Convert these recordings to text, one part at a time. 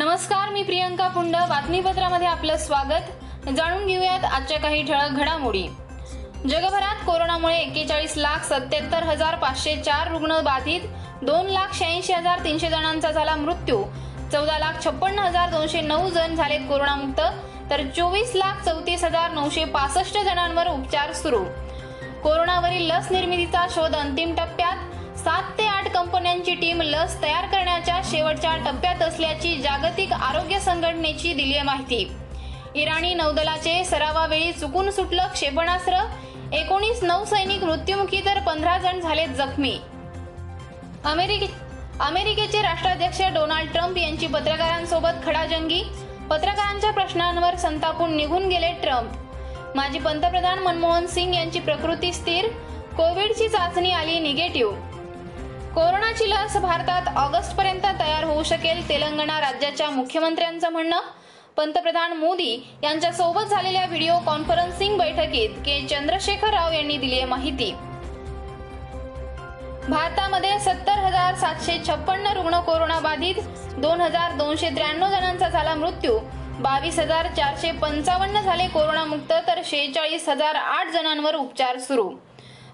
नमस्कार मी प्रियंका पुंड बातमीपत्रामध्ये आपलं स्वागत. जाणून घेऊयात आजच्या काही ठळक घडामोडी. जगभरात कोरोनामुळे एक्केचाळीस लाख सत्याहत्तर हजार पाचशे चार रुग्ण बाधित दोन लाख शहाऐंशी हजार तीनशे जणांचा झाला मृत्यू. चौदा लाख छप्पन्न हजार दोनशे नऊ जण झालेत कोरोनामुक्त तर चोवीस लाख चौतीस हजार नऊशे पासष्ट जणांवर उपचार सुरू. कोरोनावरील लस निर्मितीचा शोध अंतिम टप्प्यात सात ते आठ कंपन्यांची टीम लस तयार करण्याच्या शेवटच्या टप्प्यात असल्याची जागतिक आरोग्य संघटनेची दिली आहे माहिती. इराणी नौदलाचे सरावावेळी चुकून सुटलं क्षेपणास्त्र. एकोणीस नौसैनिक मृत्युमुखी तर पंधरा जण झाले जखमी. अमेरिके अमेरिकेचे राष्ट्राध्यक्ष डोनाल्ड ट्रम्प यांची पत्रकारांसोबत खडाजंगी. पत्रकारांच्या प्रश्नांवर संतापून निघून गेले ट्रम्प. माजी पंतप्रधान मनमोहन सिंग यांची प्रकृती स्थिर. कोविडची चाचणी आली निगेटिव्ह. कोरोनाची लस भारतात ऑगस्ट पर्यंत तयार होऊ शकेल. तेलंगणा राज्याच्या मुख्यमंत्र्यांचं म्हणणं. पंतप्रधान मोदी यांच्या सोबत झालेल्या व्हिडिओ कॉन्फरन्सिंग बैठकीत के. चंद्रशेखर राव यांनी दिली आहे माहिती. भारतामध्ये सत्तर हजार सातशे छप्पन्न रुग्ण कोरोना बाधित दोन हजार दोनशे त्र्याण्णव जणांचा झाला मृत्यू बावीस हजार चारशे पंचावन्न झाले कोरोनामुक्त तर शेहेचाळीस हजार आठ जणांवर उपचार सुरू.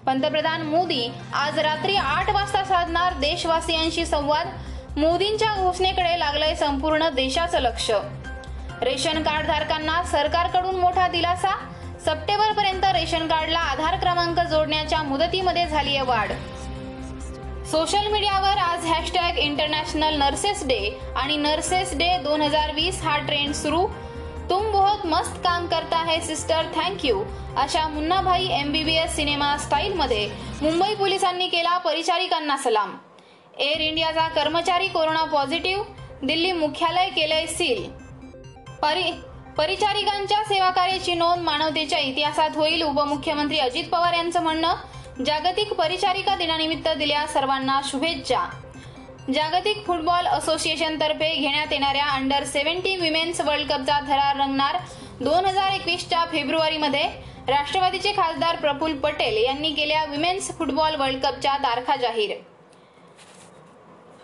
पंतप्रधान मोदी आज रात्री आठ वाजता साधणार देशवासियांशी संवाद. मोदींच्या घोषणेकडे लागलंय संपूर्ण देशाचं लक्ष. रेशन कार्ड धारकांना सरकारकडून मोठा दिलासा. सप्टेंबर पर्यंत रेशन कार्डला आधार क्रमांक जोडण्याच्या मुदतीमध्ये झाली आहे वाढ. सोशल मीडियावर आज हॅशटॅग इंटरनॅशनल नर्सेस डे आणि नर्सेस डे दोन हजार वीस हा ट्रेंड सुरू. तुम बहुत मस्त काम करता है सिस्टर थँक्यू अशा मुन्नाभाई एस सिनेमा स्टाईलमध्ये मुंबई पोलिसांनी केला परिचारिकांना सलाम. एअर इंडियाचा कर्मचारी कोरोना पॉझिटिव्ह दिल्ली मुख्यालय केलंय सील. परि परिचारिकांच्या सेवाकार्याची नोंद मानवतेच्या इतिहासात होईल उपमुख्यमंत्री अजित पवार यांचं म्हणणं जागतिक परिचारिका दिनानिमित्त दिल्या सर्वांना शुभेच्छा. जागतिक फुटबॉल असोसिएशन तर्फे घेण्यात येणाऱ्या अंडर सेव्हन्टी विमेन्स वर्ल्ड कपचा थरार रंगणार दोन हजार एकवीसच्या फेब्रुवारीमध्ये राष्ट्रवादीचे खासदार प्रफुल्ल पटेल यांनी केल्या विमेन्स फुटबॉल वर्ल्ड कपच्या तारखा जाहीर.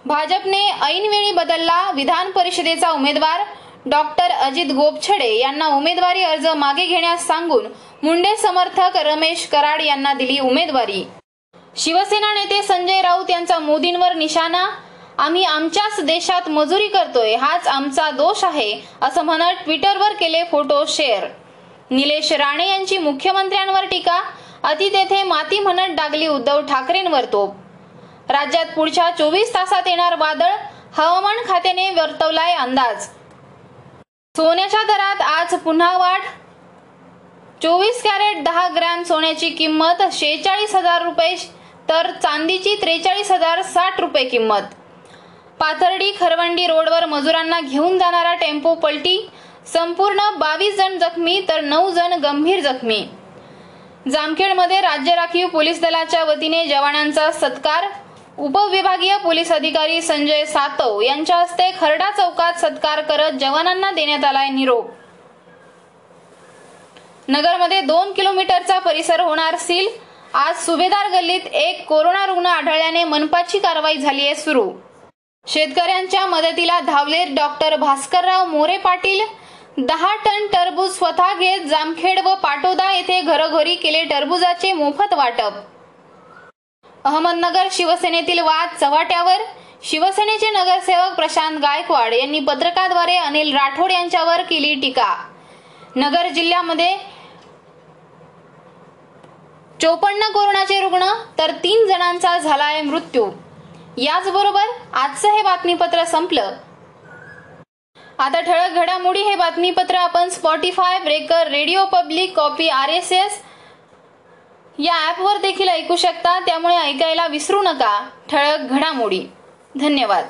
भाजपने ऐनवेळी बदलला विधान परिषदेचा उमेदवार डॉक्टर अजित गोपछडे यांना उमेदवारी अर्ज मागे घेण्यास सांगून मुंडे समर्थक रमेश कराड यांना दिली उमेदवारी. शिवसेना नेते संजय राऊत यांचा मोदींवर निशाणा आम्ही आमच्याच देशात मजुरी करतोय हाच आमचा दोष आहे असं म्हणत ट्विटरवर केले फोटो शेअर. निलेश राणे यांची मुख्यमंत्र्यांवर टीका अति तेथे माती म्हणत डागली उद्धव ठाकरेंवर तोप राज्यात पुढच्या चोवीस तासात येणार वादळ हवामान खात्याने वर्तवलाय अंदाज. सोन्याच्या दरात आज पुन्हा वाढ. चोवीस कॅरेट दहा ग्रॅम सोन्याची किंमत शेहेचाळीस हजार रुपये तर चांदीची त्रेचाळीस हजार साठ रुपये किंमत. पाथर्डी खरवंडी रोडवर मजुरांना घेऊन जाणारा टेम्पो पलटी संपूर्ण बावीस जण जखमी तर नऊ जण गंभीर जखमी. जामखेडमध्ये राज्य राखीव पोलीस दलाच्या वतीने जवानांचा सत्कार. उपविभागीय पोलीस अधिकारी संजय सातव यांच्या हस्ते खरडा चौकात सत्कार करत जवानांना देण्यात आलाय निरोप. नगरमध्ये दोन किलोमीटरचा परिसर होणार सील. आज सुभेदार गल्लीत एक कोरोना रुग्ण आढळल्याने मनपाची कारवाई झाली आहे सुरू. शेतकऱ्यांच्या मदतीला धावले डॉक्टर भास्करराव मोरे पाटील. दहा टन टरबूज स्वतः घेत जामखेड व पाटोदा येथे घरोघरी केले टरबुजाचे मोफत वाटप. अहमदनगर शिवसेनेतील वाद चव्हाट्यावर. शिवसेनेचे नगरसेवक प्रशांत गायकवाड यांनी पत्रकाद्वारे अनिल राठोड यांच्यावर केली टीका. नगर जिल्ह्यामध्ये चोपन्न कोरोनाचे रुग्ण तर तीन जणांचा झालाय मृत्यू. याचबरोबर आजचं हे बातमीपत्र संपलं. आता ठळक घडामोडी हे बातमीपत्र आपण Spotify breaker radio public copy R S S या ॲपवर देखील ऐकू शकता. त्यामुळे ऐकायला विसरू नका. ठळक घडामोडी. धन्यवाद.